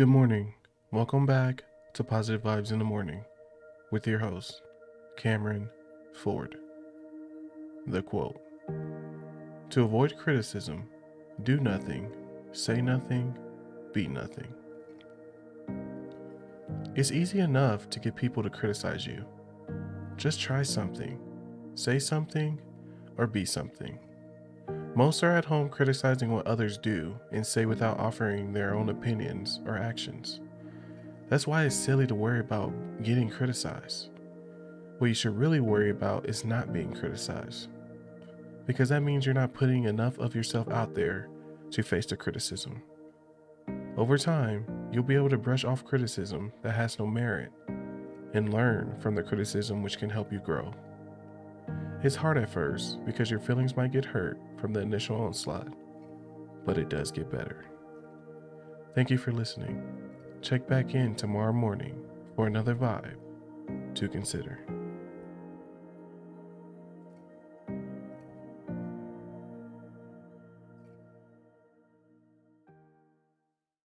Good morning. Welcome back to Positive Vibes in the Morning with your host, Cameron Ford. The quote To avoid criticism, do nothing, say nothing, be nothing. It's easy enough to get people to criticize you. Just try something, say something, or be something. Most are at home criticizing what others do and say without offering their own opinions or actions. That's why it's silly to worry about getting criticized. What you should really worry about is not being criticized. Because that means you're not putting enough of yourself out there to face the criticism. Over time, you'll be able to brush off criticism that has no merit and learn from the criticism which can help you grow. It's hard at first because your feelings might get hurt from the initial onslaught, but it does get better. Thank you for listening. Check back in tomorrow morning for another vibe to consider.